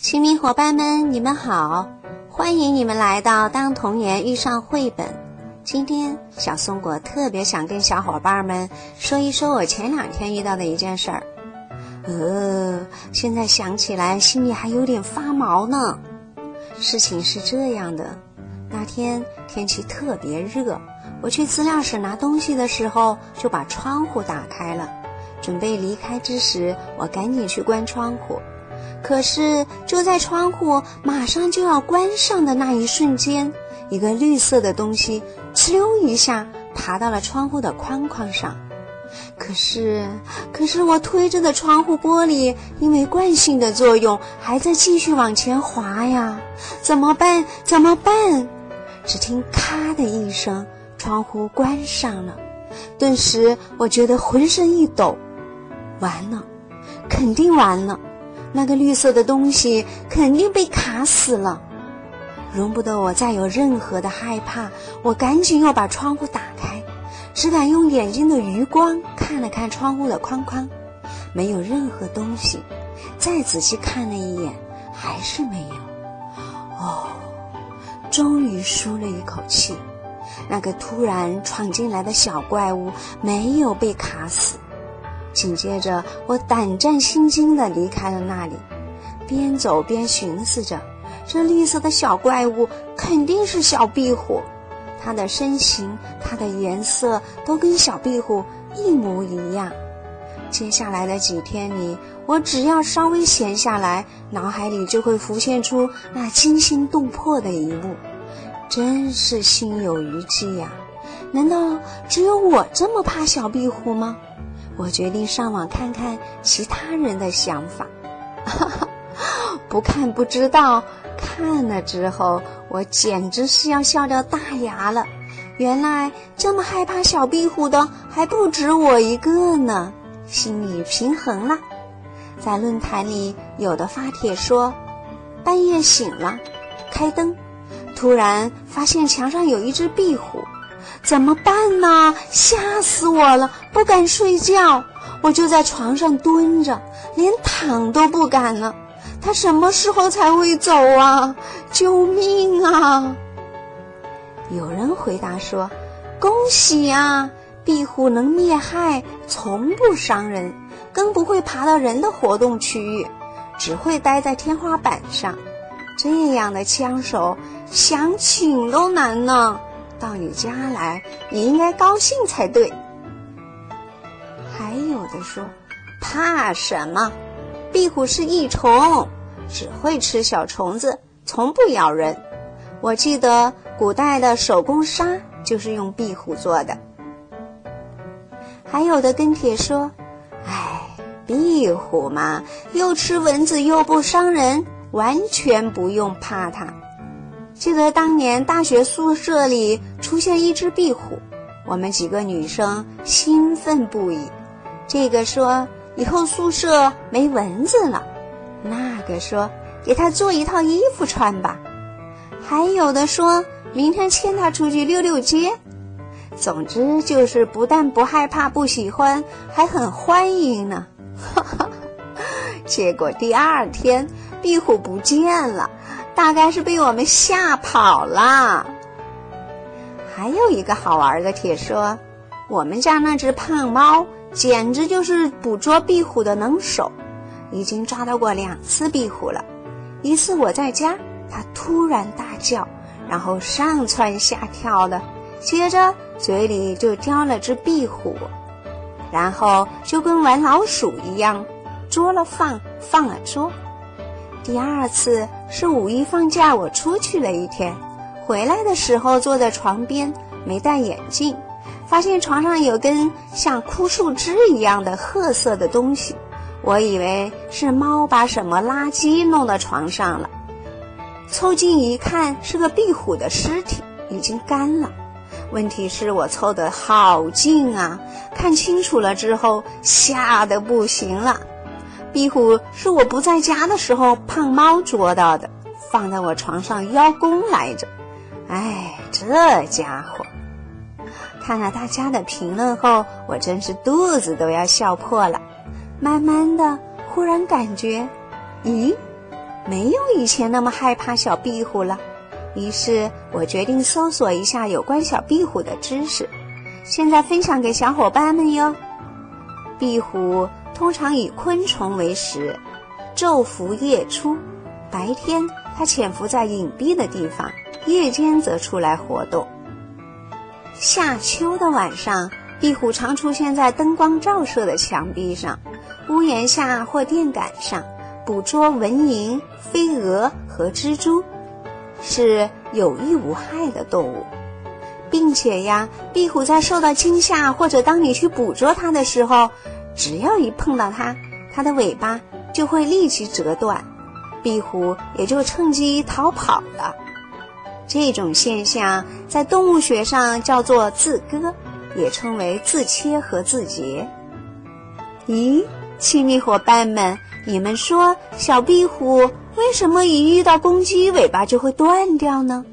亲密伙伴们，你们好！欢迎你们来到《当童年遇上绘本》。今天，小松果特别想跟小伙伴们说一说我前两天遇到的一件事儿。呃，现在想起来，心里还有点发毛呢。事情是这样的：那天天气特别热，我去资料室拿东西的时候，就把窗户打开了。准备离开之时，我赶紧去关窗户。可是就在窗户马上就要关上的那一瞬间，一个绿色的东西哧溜一下爬到了窗户的框框上。可是，可是我推着的窗户玻璃因为惯性的作用还在继续往前滑呀！怎么办？怎么办？只听咔的一声，窗户关上了。顿时我觉得浑身一抖，完了，肯定完了。那个绿色的东西肯定被卡死了，容不得我再有任何的害怕。我赶紧又把窗户打开，只敢用眼睛的余光看了看窗户的框框，没有任何东西。再仔细看了一眼，还是没有。哦，终于舒了一口气。那个突然闯进来的小怪物没有被卡死。紧接着，我胆战心惊地离开了那里，边走边寻思着：这绿色的小怪物肯定是小壁虎，它的身形、它的颜色都跟小壁虎一模一样。接下来的几天里，我只要稍微闲下来，脑海里就会浮现出那惊心动魄的一幕，真是心有余悸呀！难道只有我这么怕小壁虎吗？我决定上网看看其他人的想法，不看不知道，看了之后我简直是要笑掉大牙了。原来这么害怕小壁虎的还不止我一个呢，心里平衡了。在论坛里，有的发帖说，半夜醒了，开灯，突然发现墙上有一只壁虎。怎么办呢？吓死我了！不敢睡觉，我就在床上蹲着，连躺都不敢了。他什么时候才会走啊？救命啊！有人回答说：“恭喜呀，壁虎能灭害，从不伤人，更不会爬到人的活动区域，只会待在天花板上。这样的枪手，想请都难呢。”到你家来，你应该高兴才对。还有的说，怕什么？壁虎是益虫，只会吃小虫子，从不咬人。我记得古代的手工纱就是用壁虎做的。还有的跟帖说，哎，壁虎嘛，又吃蚊子又不伤人，完全不用怕它。记得当年大学宿舍里出现一只壁虎，我们几个女生兴奋不已。这个说以后宿舍没蚊子了，那个说给他做一套衣服穿吧，还有的说明天牵他出去溜溜街。总之就是不但不害怕、不喜欢，还很欢迎呢。结果第二天壁虎不见了。大概是被我们吓跑了。还有一个好玩的帖说，我们家那只胖猫简直就是捕捉壁虎的能手，已经抓到过两次壁虎了。一次我在家，它突然大叫，然后上蹿下跳的，接着嘴里就叼了只壁虎，然后就跟玩老鼠一样，捉了放，放了捉。第二次是五一放假，我出去了一天，回来的时候坐在床边，没戴眼镜，发现床上有根像枯树枝一样的褐色的东西，我以为是猫把什么垃圾弄到床上了，凑近一看是个壁虎的尸体，已经干了。问题是我凑得好近啊，看清楚了之后吓得不行了。壁虎是我不在家的时候，胖猫捉到的，放在我床上邀功来着。哎，这家伙！看了大家的评论后，我真是肚子都要笑破了。慢慢的，忽然感觉，咦，没有以前那么害怕小壁虎了。于是我决定搜索一下有关小壁虎的知识，现在分享给小伙伴们哟。壁虎通常以昆虫为食，昼伏夜出。白天它潜伏在隐蔽的地方，夜间则出来活动。夏秋的晚上，壁虎常出现在灯光照射的墙壁上、屋檐下或电杆上，捕捉蚊蝇、飞蛾和蜘蛛。是有益无害的动物，并且呀，壁虎在受到惊吓或者当你去捕捉它的时候，只要一碰到它，它的尾巴就会立即折断，壁虎也就趁机逃跑了。这种现象在动物学上叫做自割，也称为自切和自结。咦，亲密伙伴们，你们说小壁虎？为什么一遇到攻击，尾巴就会断掉呢？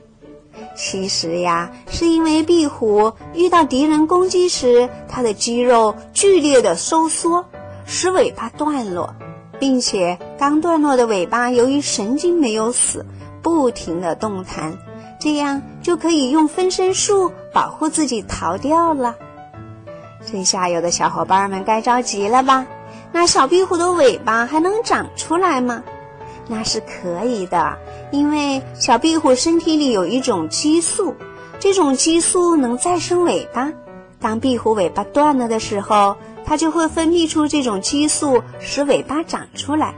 其实呀，是因为壁虎遇到敌人攻击时，它的肌肉剧烈的收缩，使尾巴断落，并且刚断落的尾巴由于神经没有死，不停的动弹，这样就可以用分身术保护自己逃掉了。这下有的小伙伴们该着急了吧？那小壁虎的尾巴还能长出来吗？那是可以的，因为小壁虎身体里有一种激素，这种激素能再生尾巴。当壁虎尾巴断了的时候，它就会分泌出这种激素，使尾巴长出来。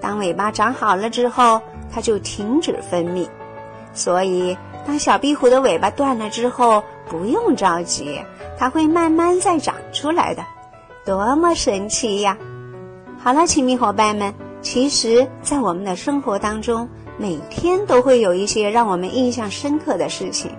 当尾巴长好了之后，它就停止分泌。所以，当小壁虎的尾巴断了之后，不用着急，它会慢慢再长出来的。多么神奇呀！好了，亲密伙伴们。其实，在我们的生活当中，每天都会有一些让我们印象深刻的事情，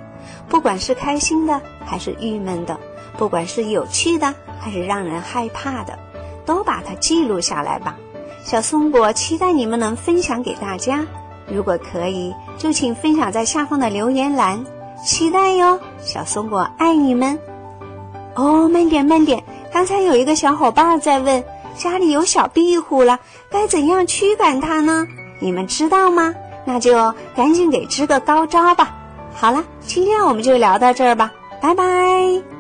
不管是开心的还是郁闷的，不管是有趣的还是让人害怕的，都把它记录下来吧。小松果期待你们能分享给大家，如果可以，就请分享在下方的留言栏，期待哟。小松果爱你们。哦，慢点慢点，刚才有一个小伙伴在问。家里有小壁虎了，该怎样驱赶它呢？你们知道吗？那就赶紧给支个高招吧。好了，今天我们就聊到这儿吧，拜拜。